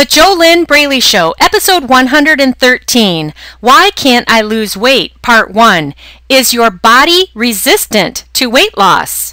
The JoLynn Braley Show, episode 113. Why Can't I Lose Weight? Part 1. Is your body resistant to weight loss?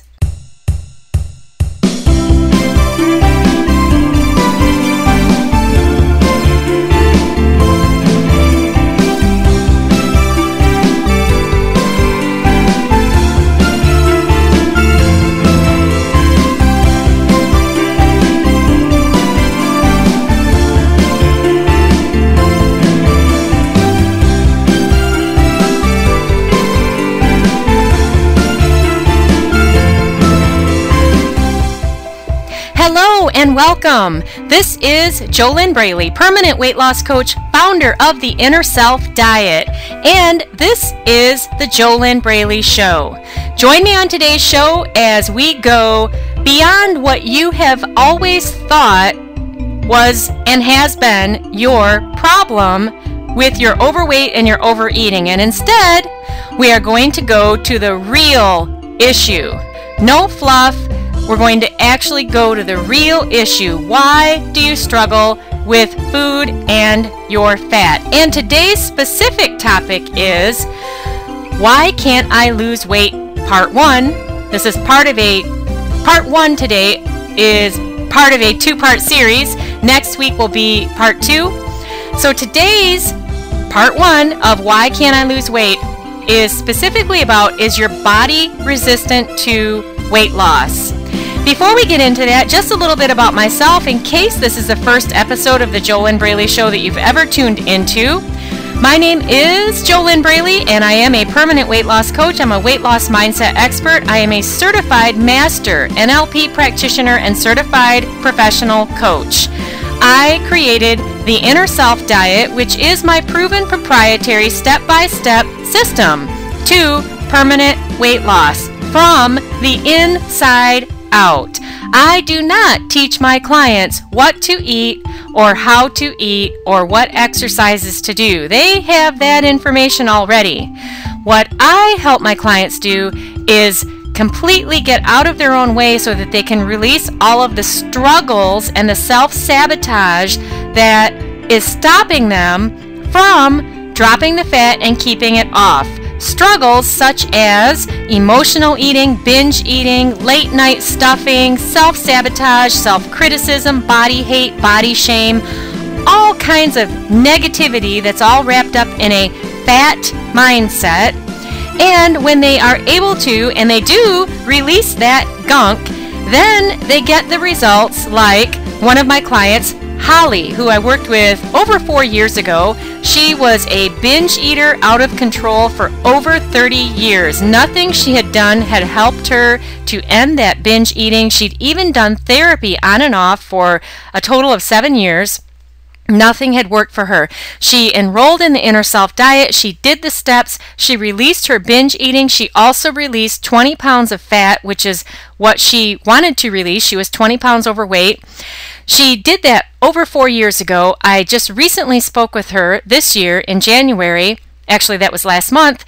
And welcome. This is JoLynn Braley, permanent weight loss coach, founder of the Inner Self Diet, and this is the JoLynn Braley Show. Join me on today's show as we go beyond what you have always thought was and has been your problem with your overweight and your overeating, and instead, we are going to go to the real issue. No fluff we're going to actually go to the real issue. Why do you struggle with food and your fat? And today's specific topic is Why Can't I Lose Weight? Part 1. This is part of a part 1 today is part of a two-part series. Next week will be part 2. So today's part 1 of Why Can't I Lose Weight is specifically about is your body resistant to weight loss? Before we get into that, just a little bit about myself in case this is the first episode of the JoLynn Braley Show that you've ever tuned into. My name is JoLynn Braley, and I am a permanent weight loss coach. I'm a weight loss mindset expert. I am a certified master NLP practitioner and certified professional coach. I created the Inner Self Diet, which is my proven proprietary step by step system to permanent weight loss from the inside out. I do not teach my clients what to eat or how to eat or what exercises to do. They have that information already. What I help my clients do is completely get out of their own way so that they can release all of the struggles and the self sabotage that is stopping them from dropping the fat and keeping it off. Struggles such as emotional eating, binge eating, late night stuffing, self sabotage, self criticism, body hate, body shame, all kinds of negativity that's all wrapped up in a fat mindset. And when they are able to, and they do release that gunk, then they get the results like one of my clients, Holly, who I worked with over four years ago. She was a binge eater out of control for over 30 years. Nothing she had done had helped her to end that binge eating. She'd even done therapy on and off for a total of seven years. Nothing had worked for her. She enrolled in the Inner Self Diet. She did the steps. She released her binge eating. She also released 20 pounds of fat, which is what she wanted to release. She was 20 pounds overweight. She did that over four years ago. I just recently spoke with her this year in January. Actually, that was last month.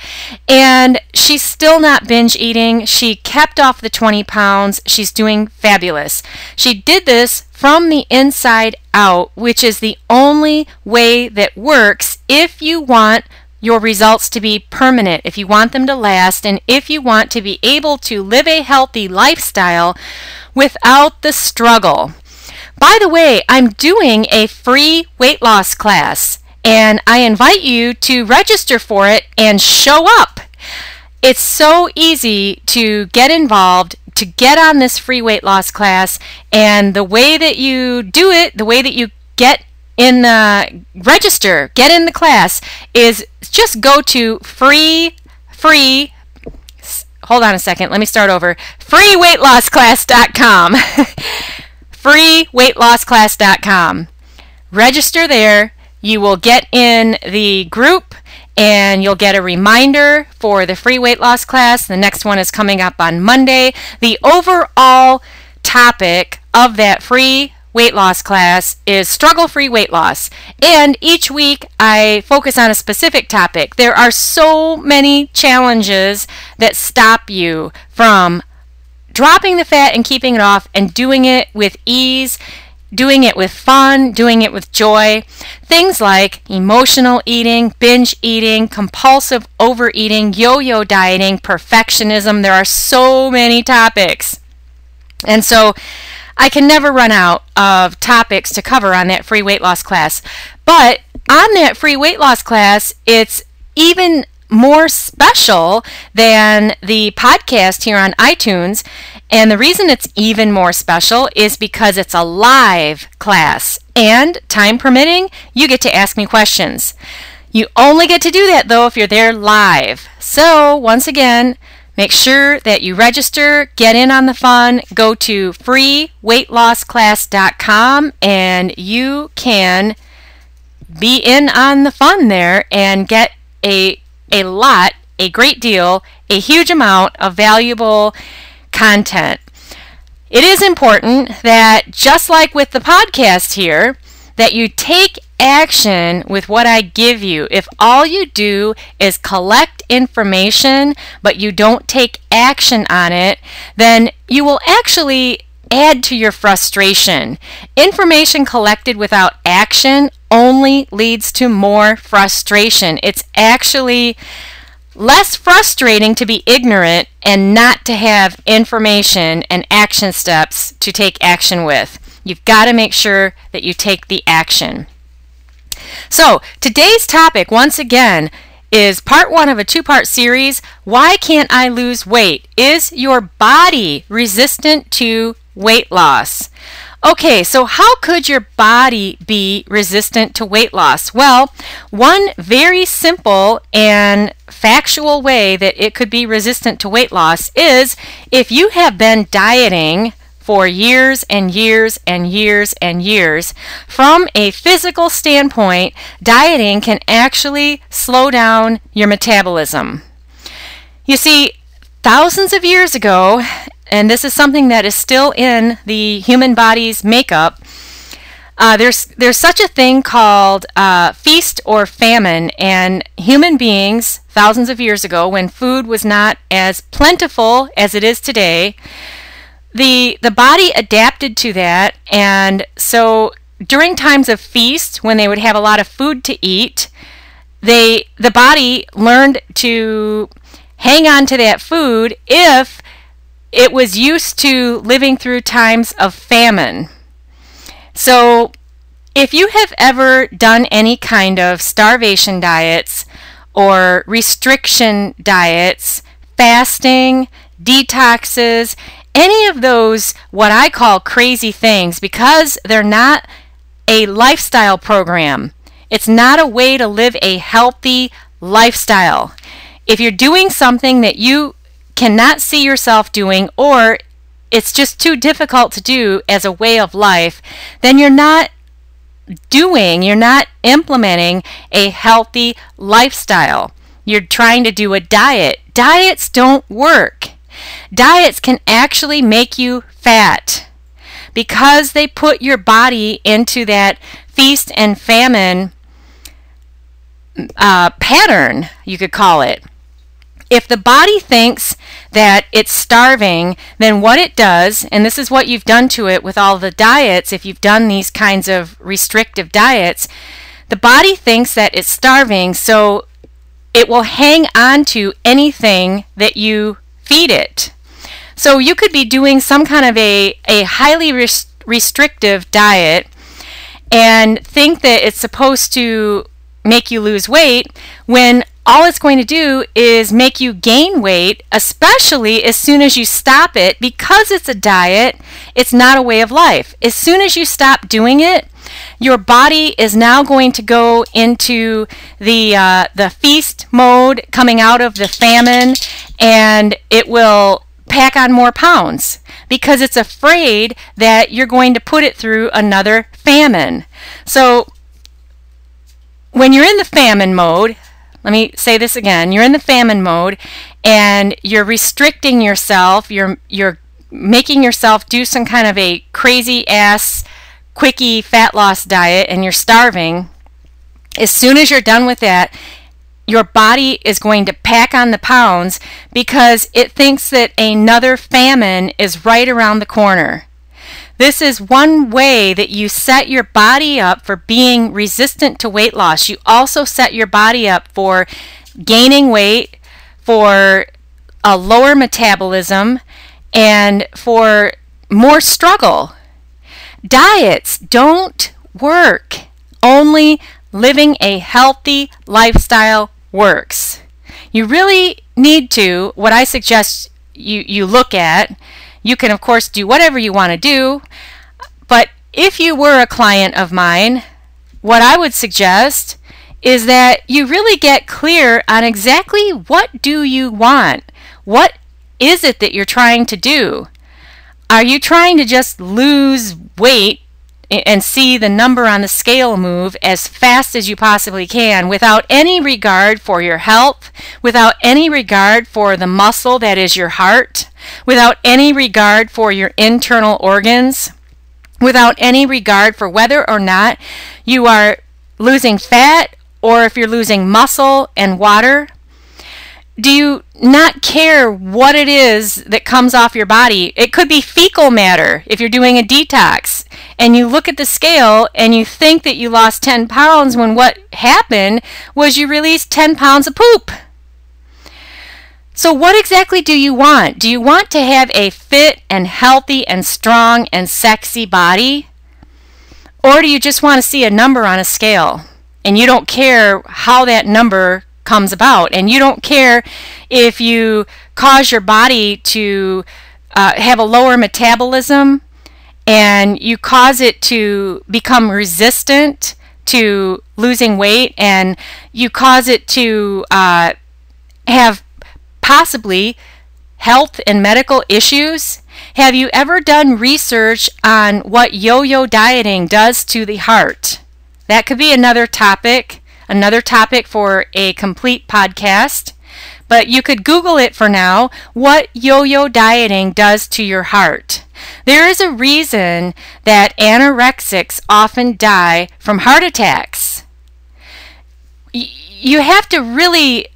And she's still not binge eating. She kept off the 20 pounds. She's doing fabulous. She did this from the inside out, which is the only way that works if you want your results to be permanent, if you want them to last, and if you want to be able to live a healthy lifestyle without the struggle. By the way, I'm doing a free weight loss class and I invite you to register for it and show up. It's so easy to get involved, to get on this free weight loss class, and the way that you do it, the way that you get in the register, get in the class, is just go to free, free, hold on a second, let me start over, freeweightlossclass.com. freeweightlossclass.com. Register there. You will get in the group and you'll get a reminder for the free weight loss class. The next one is coming up on Monday. The overall topic of that free weight loss class is struggle free weight loss. And each week I focus on a specific topic. There are so many challenges that stop you from dropping the fat and keeping it off and doing it with ease doing it with fun, doing it with joy. Things like emotional eating, binge eating, compulsive overeating, yo yo dieting, perfectionism. There are so many topics. And so I can never run out of topics to cover on that free weight loss class. But on that free weight loss class, it's even more special than the podcast here on iTunes. And the reason it's even more special is because it's a live class. And time permitting, you get to ask me questions. You only get to do that though if you're there live. So, once again, make sure that you register, get in on the fun, go to freeweightlossclass.com and you can be in on the fun there and get a a lot, a great deal, a huge amount of valuable content. It is important that, just like with the podcast here, that you take action with what I give you. If all you do is collect information, but you don't take action on it, then you will actually add to your frustration. Information collected without action only leads to more frustration. It's actually less frustrating to be ignorant and not to have information and action steps to take action with. You've got to make sure that you take the action. So, today's topic, once again, is part one of a two part series Why Can't I Lose Weight? Is your body resistant to weight loss? Okay, so how could your body be resistant to weight loss? Well, one very simple and factual way that it could be resistant to weight loss is if you have been dieting for years and years and years and years. From a physical standpoint, dieting can actually slow down your metabolism. You see, thousands of years ago, and this is something that is still in the human body's makeup. Uh, there's there's such a thing called uh, feast or famine, and human beings thousands of years ago, when food was not as plentiful as it is today, the the body adapted to that, and so during times of feast, when they would have a lot of food to eat, they the body learned to hang on to that food if it was used to living through times of famine. So, if you have ever done any kind of starvation diets or restriction diets, fasting, detoxes, any of those, what I call crazy things, because they're not a lifestyle program. It's not a way to live a healthy lifestyle. If you're doing something that you cannot see yourself doing or it's just too difficult to do as a way of life, then you're not doing, you're not implementing a healthy lifestyle. You're trying to do a diet. Diets don't work. Diets can actually make you fat because they put your body into that feast and famine uh, pattern, you could call it. If the body thinks that it's starving, then what it does, and this is what you've done to it with all the diets, if you've done these kinds of restrictive diets, the body thinks that it's starving, so it will hang on to anything that you feed it. So you could be doing some kind of a, a highly res- restrictive diet and think that it's supposed to make you lose weight when all it's going to do is make you gain weight, especially as soon as you stop it. Because it's a diet, it's not a way of life. As soon as you stop doing it, your body is now going to go into the uh, the feast mode, coming out of the famine, and it will pack on more pounds because it's afraid that you're going to put it through another famine. So when you're in the famine mode, let me say this again. You're in the famine mode and you're restricting yourself. You're you're making yourself do some kind of a crazy ass quickie fat loss diet and you're starving. As soon as you're done with that, your body is going to pack on the pounds because it thinks that another famine is right around the corner. This is one way that you set your body up for being resistant to weight loss. You also set your body up for gaining weight, for a lower metabolism, and for more struggle. Diets don't work. Only living a healthy lifestyle works. You really need to, what I suggest you, you look at, you can, of course, do whatever you want to do, but if you were a client of mine, what I would suggest is that you really get clear on exactly what do you want? What is it that you're trying to do? Are you trying to just lose weight and see the number on the scale move as fast as you possibly can without any regard for your health, without any regard for the muscle that is your heart, without any regard for your internal organs, without any regard for whether or not you are losing fat or if you're losing muscle and water do you not care what it is that comes off your body? It could be fecal matter if you're doing a detox and you look at the scale and you think that you lost 10 pounds when what happened was you released 10 pounds of poop. So, what exactly do you want? Do you want to have a fit and healthy and strong and sexy body? Or do you just want to see a number on a scale and you don't care how that number comes about. And you don't care if you cause your body to uh, have a lower metabolism and you cause it to become resistant to losing weight and you cause it to uh, have possibly health and medical issues. Have you ever done research on what yo yo dieting does to the heart? That could be another topic another topic for a complete podcast. But you could Google it for now what yo yo dieting does to your heart. There is a reason that anorexics often die from heart attacks. You have to really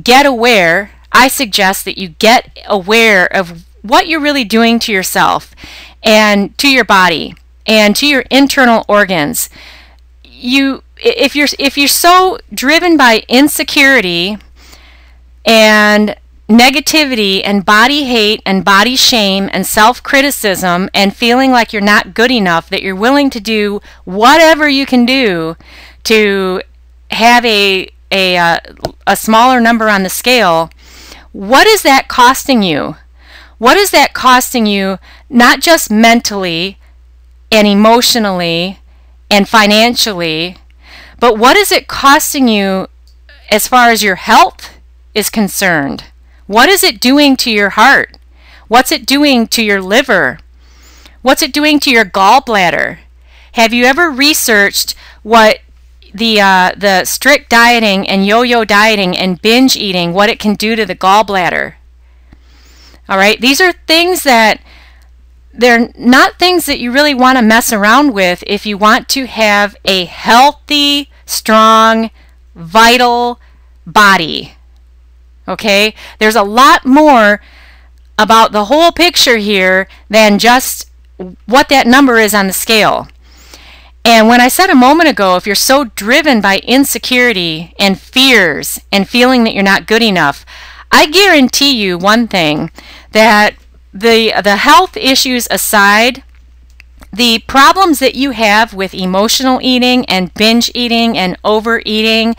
get aware. I suggest that you get aware of what you're really doing to yourself and to your body and to your internal organs. You if you're if you're so driven by insecurity and negativity and body hate and body shame and self-criticism and feeling like you're not good enough that you're willing to do whatever you can do to have a a uh, a smaller number on the scale what is that costing you what is that costing you not just mentally and emotionally and financially but what is it costing you as far as your health is concerned? What is it doing to your heart? What's it doing to your liver? What's it doing to your gallbladder? Have you ever researched what the uh, the strict dieting and yo-yo dieting and binge eating what it can do to the gallbladder? All right, these are things that they're not things that you really want to mess around with if you want to have a healthy strong, vital body. Okay? There's a lot more about the whole picture here than just what that number is on the scale. And when I said a moment ago, if you're so driven by insecurity and fears and feeling that you're not good enough, I guarantee you one thing that the the health issues aside, the problems that you have with emotional eating and binge eating and overeating,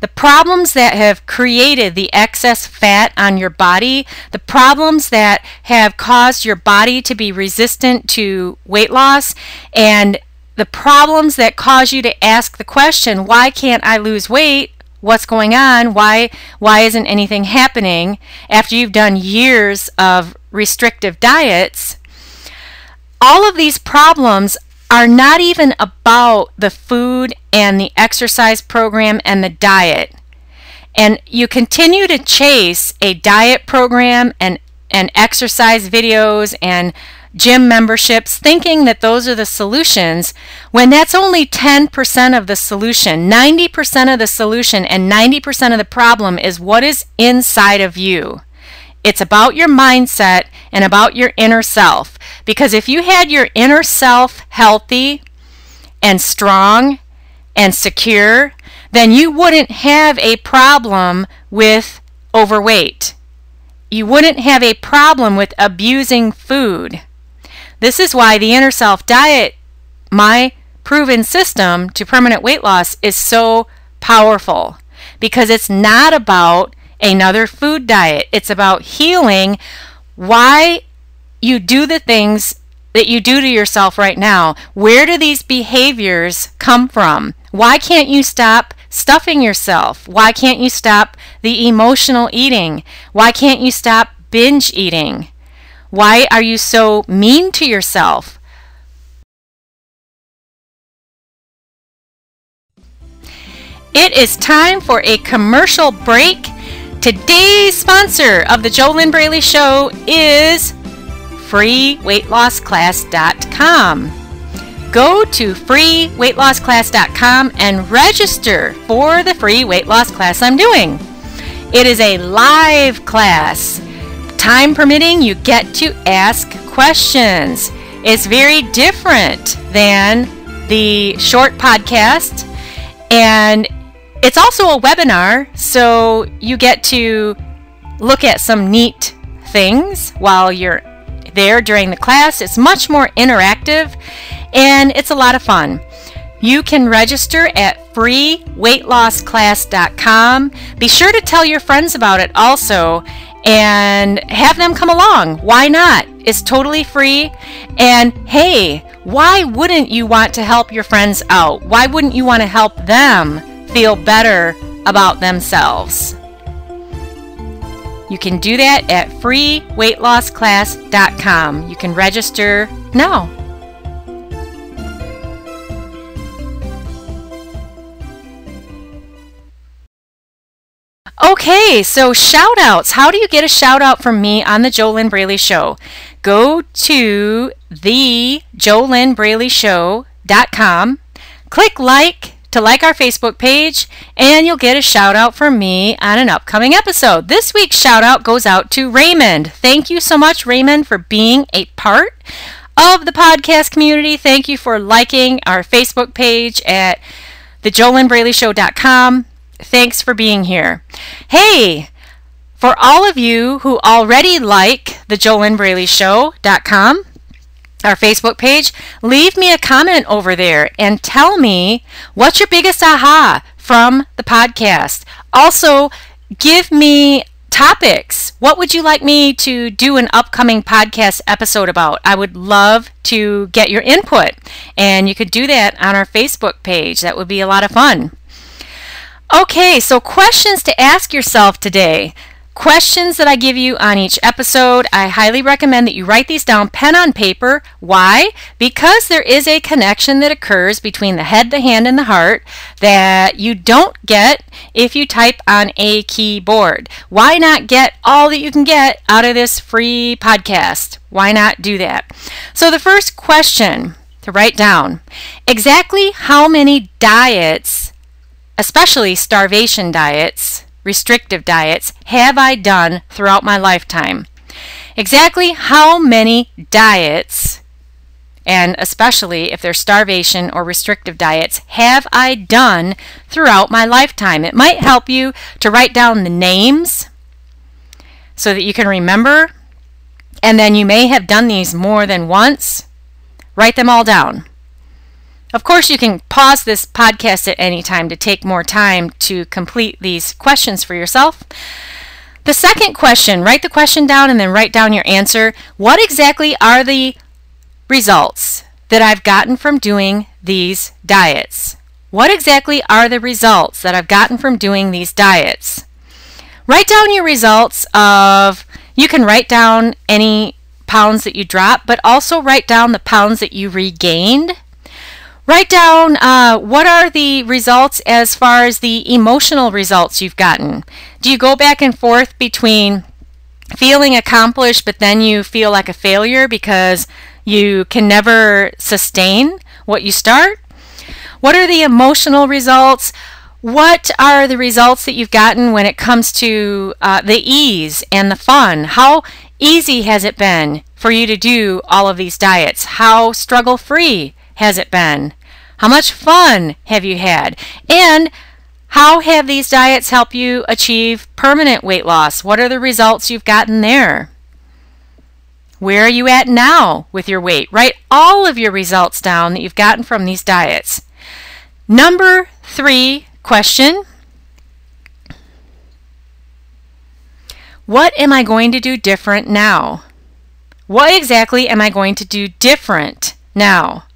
the problems that have created the excess fat on your body, the problems that have caused your body to be resistant to weight loss, and the problems that cause you to ask the question, why can't I lose weight? What's going on? Why why isn't anything happening after you've done years of restrictive diets? All of these problems are not even about the food and the exercise program and the diet. And you continue to chase a diet program and, and exercise videos and gym memberships thinking that those are the solutions when that's only 10% of the solution. 90% of the solution and 90% of the problem is what is inside of you. It's about your mindset and about your inner self. Because if you had your inner self healthy and strong and secure, then you wouldn't have a problem with overweight. You wouldn't have a problem with abusing food. This is why the inner self diet, my proven system to permanent weight loss, is so powerful because it's not about another food diet. It's about healing why you do the things that you do to yourself right now. Where do these behaviors come from? Why can't you stop stuffing yourself? Why can't you stop the emotional eating? Why can't you stop binge eating? Why are you so mean to yourself? It is time for a commercial break. Today's sponsor of the JoLynn Braley Show is freeweightlossclass.com. Go to freeweightlossclass.com and register for the free weight loss class I'm doing. It is a live class. Time permitting, you get to ask questions. It's very different than the short podcast, and it's also a webinar, so you get to look at some neat things while you're there during the class. It's much more interactive and it's a lot of fun. You can register at freeweightlossclass.com. Be sure to tell your friends about it also and have them come along. Why not? It's totally free. And hey, why wouldn't you want to help your friends out? Why wouldn't you want to help them feel better about themselves? You can do that at freeweightlossclass.com. You can register now. Okay, so shout outs. How do you get a shout out from me on the JoLynn Braley Show? Go to the JoLynnBraleyShow.com, click like to like our Facebook page, and you'll get a shout out from me on an upcoming episode. This week's shout out goes out to Raymond. Thank you so much, Raymond, for being a part of the podcast community. Thank you for liking our Facebook page at thejolynnbraleyshow.com. Thanks for being here. Hey, for all of you who already like the JoLynnBraleyShow.com, our Facebook page, leave me a comment over there and tell me what's your biggest aha from the podcast. Also, give me topics. What would you like me to do an upcoming podcast episode about? I would love to get your input, and you could do that on our Facebook page. That would be a lot of fun. Okay, so questions to ask yourself today. Questions that I give you on each episode. I highly recommend that you write these down pen on paper. Why? Because there is a connection that occurs between the head, the hand, and the heart that you don't get if you type on a keyboard. Why not get all that you can get out of this free podcast? Why not do that? So, the first question to write down exactly how many diets especially starvation diets, restrictive diets, have I done throughout my lifetime? Exactly how many diets, and especially if they're starvation or restrictive diets, have I done throughout my lifetime? It might help you to write down the names so that you can remember, and then you may have done these more than once. Write them all down. Of course, you can pause this podcast at any time to take more time to complete these questions for yourself. The second question write the question down and then write down your answer. What exactly are the results that I've gotten from doing these diets? What exactly are the results that I've gotten from doing these diets? Write down your results of, you can write down any pounds that you drop, but also write down the pounds that you regained Write down uh, what are the results as far as the emotional results you've gotten. Do you go back and forth between feeling accomplished, but then you feel like a failure because you can never sustain what you start? What are the emotional results? What are the results that you've gotten when it comes to uh, the ease and the fun? How easy has it been for you to do all of these diets? How struggle free has it been? How much fun have you had? And how have these diets helped you achieve permanent weight loss? What are the results you've gotten there? Where are you at now with your weight? Write all of your results down that you've gotten from these diets. Number three question What am I going to do different now? What exactly am I going to do different now?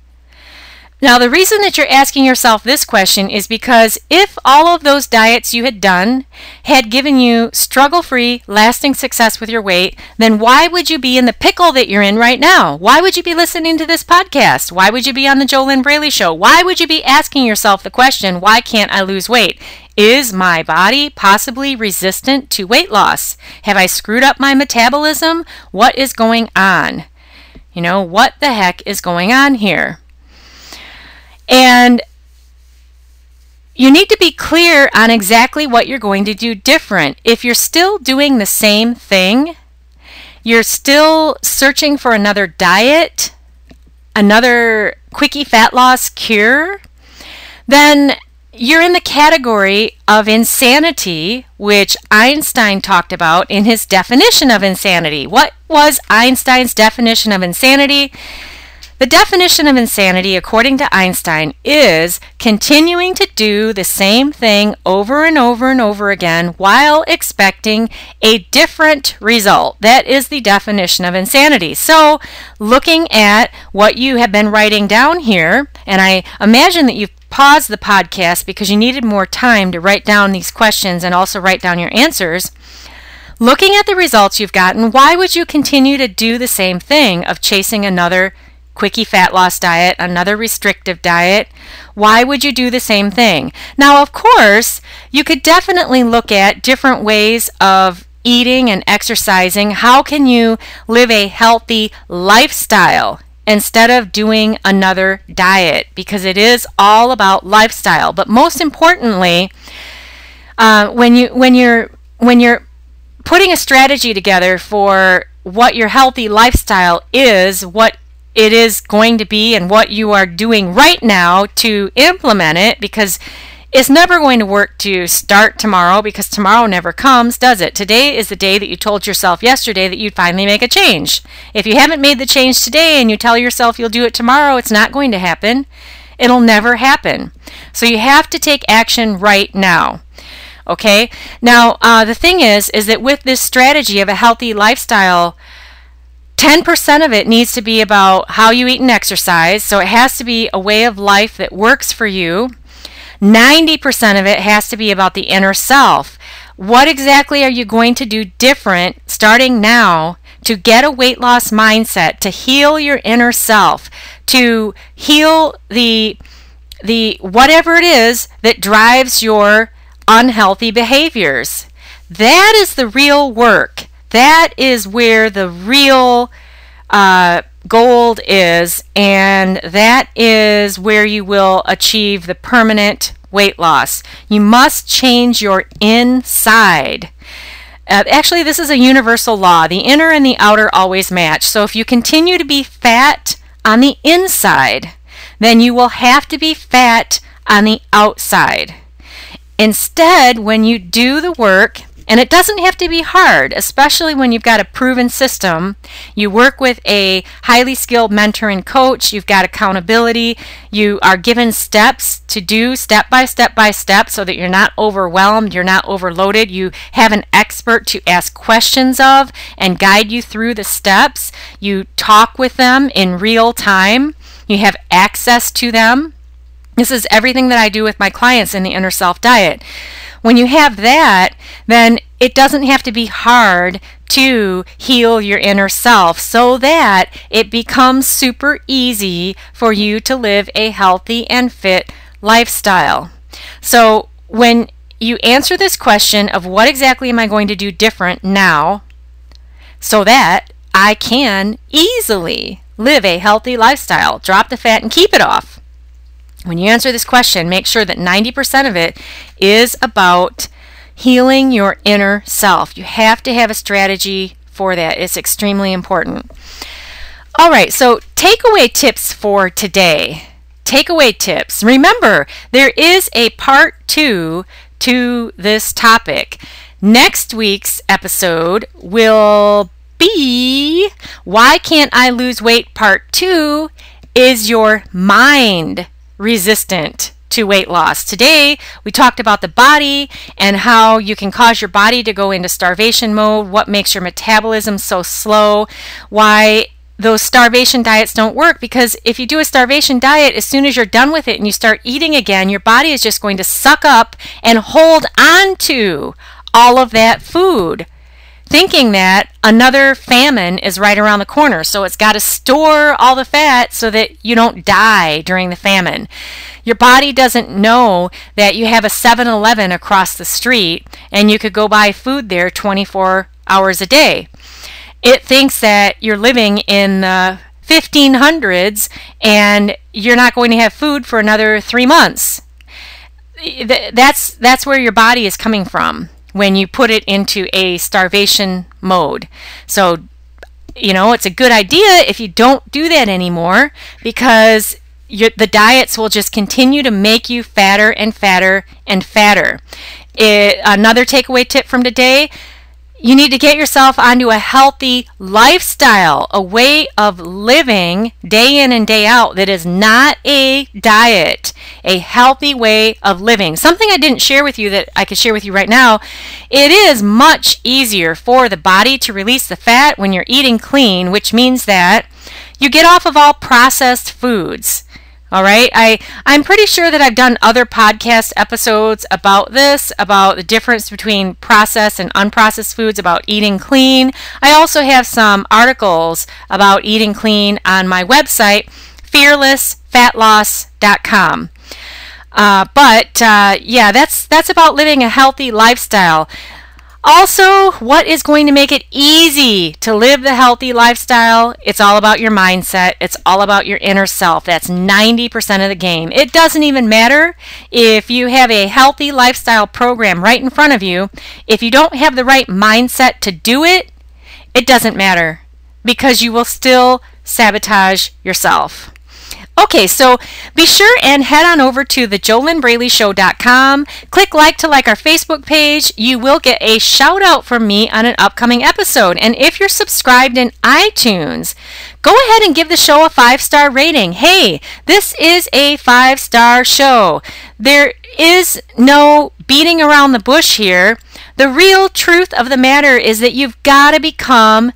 Now, the reason that you're asking yourself this question is because if all of those diets you had done had given you struggle free, lasting success with your weight, then why would you be in the pickle that you're in right now? Why would you be listening to this podcast? Why would you be on the JoLynn Braley Show? Why would you be asking yourself the question, why can't I lose weight? Is my body possibly resistant to weight loss? Have I screwed up my metabolism? What is going on? You know, what the heck is going on here? And you need to be clear on exactly what you're going to do different. If you're still doing the same thing, you're still searching for another diet, another quickie fat loss cure, then you're in the category of insanity, which Einstein talked about in his definition of insanity. What was Einstein's definition of insanity? The definition of insanity, according to Einstein, is continuing to do the same thing over and over and over again while expecting a different result. That is the definition of insanity. So, looking at what you have been writing down here, and I imagine that you've paused the podcast because you needed more time to write down these questions and also write down your answers. Looking at the results you've gotten, why would you continue to do the same thing of chasing another quickie fat loss diet, another restrictive diet, why would you do the same thing? Now, of course, you could definitely look at different ways of eating and exercising. How can you live a healthy lifestyle instead of doing another diet? Because it is all about lifestyle. But most importantly, uh, when you when you're when you're putting a strategy together for what your healthy lifestyle is, what it is going to be and what you are doing right now to implement it because it's never going to work to start tomorrow because tomorrow never comes, does it? Today is the day that you told yourself yesterday that you'd finally make a change. If you haven't made the change today and you tell yourself you'll do it tomorrow, it's not going to happen. It'll never happen. So you have to take action right now. Okay? Now, uh, the thing is, is that with this strategy of a healthy lifestyle, 10% of it needs to be about how you eat and exercise. So it has to be a way of life that works for you. 90% of it has to be about the inner self. What exactly are you going to do different starting now to get a weight loss mindset, to heal your inner self, to heal the the whatever it is that drives your unhealthy behaviors? That is the real work. That is where the real uh, gold is, and that is where you will achieve the permanent weight loss. You must change your inside. Uh, actually, this is a universal law. The inner and the outer always match. So if you continue to be fat on the inside, then you will have to be fat on the outside. Instead, when you do the work and it doesn't have to be hard, especially when you've got a proven system. You work with a highly skilled mentor and coach, you've got accountability, you are given steps to do step by step by step so that you're not overwhelmed, you're not overloaded. You have an expert to ask questions of and guide you through the steps. You talk with them in real time, you have access to them. This is everything that I do with my clients in the inner self diet. When you have that, then it doesn't have to be hard to heal your inner self so that it becomes super easy for you to live a healthy and fit lifestyle. So when you answer this question of what exactly am I going to do different now so that I can easily live a healthy lifestyle, drop the fat and keep it off. When you answer this question, make sure that 90% of it is about healing your inner self. You have to have a strategy for that. It's extremely important. All right, so takeaway tips for today. Takeaway tips. Remember, there is a part two to this topic. Next week's episode will be Why Can't I Lose Weight Part 2 Is Your Mind Resistant to Weight Loss? Today, we talked about the body and how you can cause your body to go into starvation mode, what makes your metabolism so slow, why those starvation diets don't work because if you do a starvation diet, as soon as you're done with it and you start eating again, your body is just going to suck up and hold on to all of that food, thinking that another famine is right around the corner. So it's got to store all the fat so that you don't die during the famine. Your body doesn't know that you have a 7 Eleven across the street and you could go buy food there 24 hours a day. It thinks that you're living in the 1500s and you're not going to have food for another three months. That's, that's where your body is coming from when you put it into a starvation mode. So, you know, it's a good idea if you don't do that anymore because the diets will just continue to make you fatter and fatter and fatter. It, another takeaway tip from today you need to get yourself onto a healthy lifestyle, a way of living day in and day out that is not a diet, a healthy way of living. Something I didn't share with you that I could share with you right now. It is much easier for the body to release the fat when you're eating clean, which means that you get off of all processed foods. All right. I, I'm pretty sure that I've done other podcast episodes about this, about the difference between processed and unprocessed foods, about eating clean. I also have some articles about eating clean on my website, fearlessfatloss.com. Uh, but uh, yeah, that's that's about living a healthy lifestyle. Also, what is going to make it easy to live the healthy lifestyle? It's all about your mindset. It's all about your inner self. That's 90% of the game. It doesn't even matter if you have a healthy lifestyle program right in front of you. If you don't have the right mindset to do it, it doesn't matter because you will still sabotage yourself. Okay, so be sure and head on over to the Click like to like our Facebook page. You will get a shout out from me on an upcoming episode. And if you're subscribed in iTunes, go ahead and give the show a five star rating. Hey, this is a five star show. There is no beating around the bush here. The real truth of the matter is that you've got to become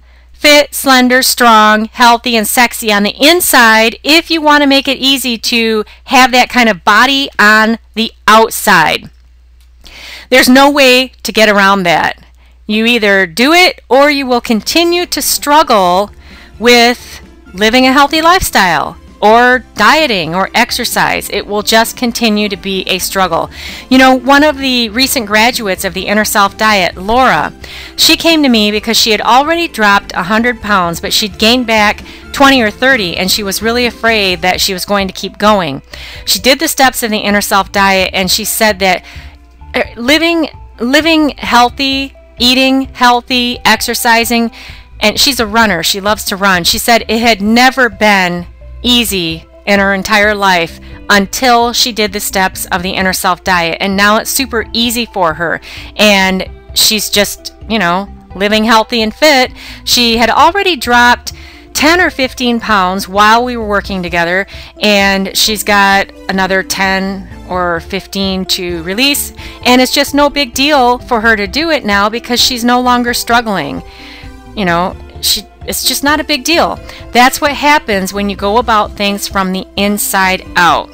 fit, slender, strong, healthy, and sexy on the inside if you want to make it easy to have that kind of body on the outside. There's no way to get around that. You either do it or you will continue to struggle with living a healthy lifestyle or dieting or exercise. It will just continue to be a struggle. You know, one of the recent graduates of the Inner Self Diet, Laura, she came to me because she had already dropped 100 pounds, but she'd gained back 20 or 30, and she was really afraid that she was going to keep going. She did the steps of the Inner Self Diet, and she said that uh, living living healthy, eating healthy, exercising, and she's a runner. She loves to run. She said it had never been easy in her entire life until she did the steps of the inner self diet. And now it's super easy for her. And she's just, you know, living healthy and fit. She had already dropped 10 or 15 pounds while we were working together, and she's got another 10 or 15 to release. And it's just no big deal for her to do it now because she's no longer struggling. You know, she it's just not a big deal. That's what happens when you go about things from the inside out.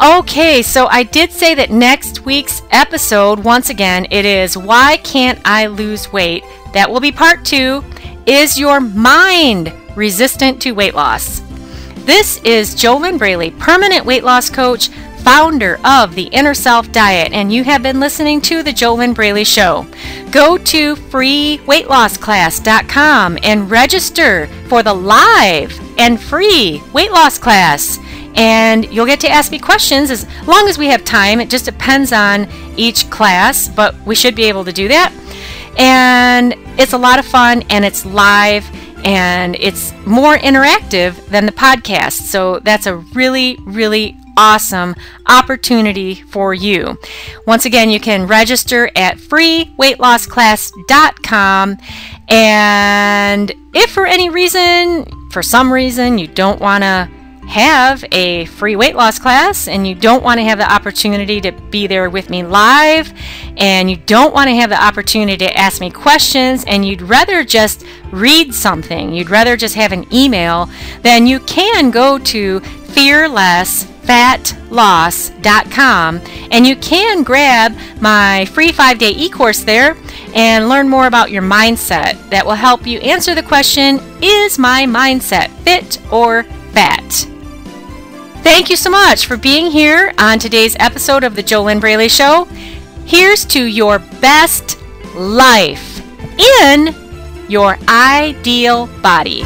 Okay, so I did say that next week's episode, once again, it is Why Can't I Lose Weight? That will be part two. Is your mind resistant to weight loss? This is JoLynn Braley, permanent weight loss coach founder of the Inner Self Diet, and you have been listening to The JoLynn Braley Show. Go to freeweightlossclass.com and register for the live and free weight loss class. and you'll get to ask me questions as long as we have time. It just depends on each class, but we should be able to do that. And it's a lot of fun and it's live and it's more interactive than the podcast. So that's a really, really awesome opportunity for you. Once again, you can register at freeweightlossclass.com. And if for any reason, for some reason, you don't want to have a free weight loss class and you don't want to have the opportunity to be there with me live and you don't want to have the opportunity to ask me questions and you'd rather just read something, you'd rather just have an email, then you can go to fearlessfatloss.com and you can grab my free five day e course there and learn more about your mindset that will help you answer the question Is my mindset fit or fat? Thank you so much for being here on today's episode of the JoLynn Braley Show. Here's to your best life in your ideal body.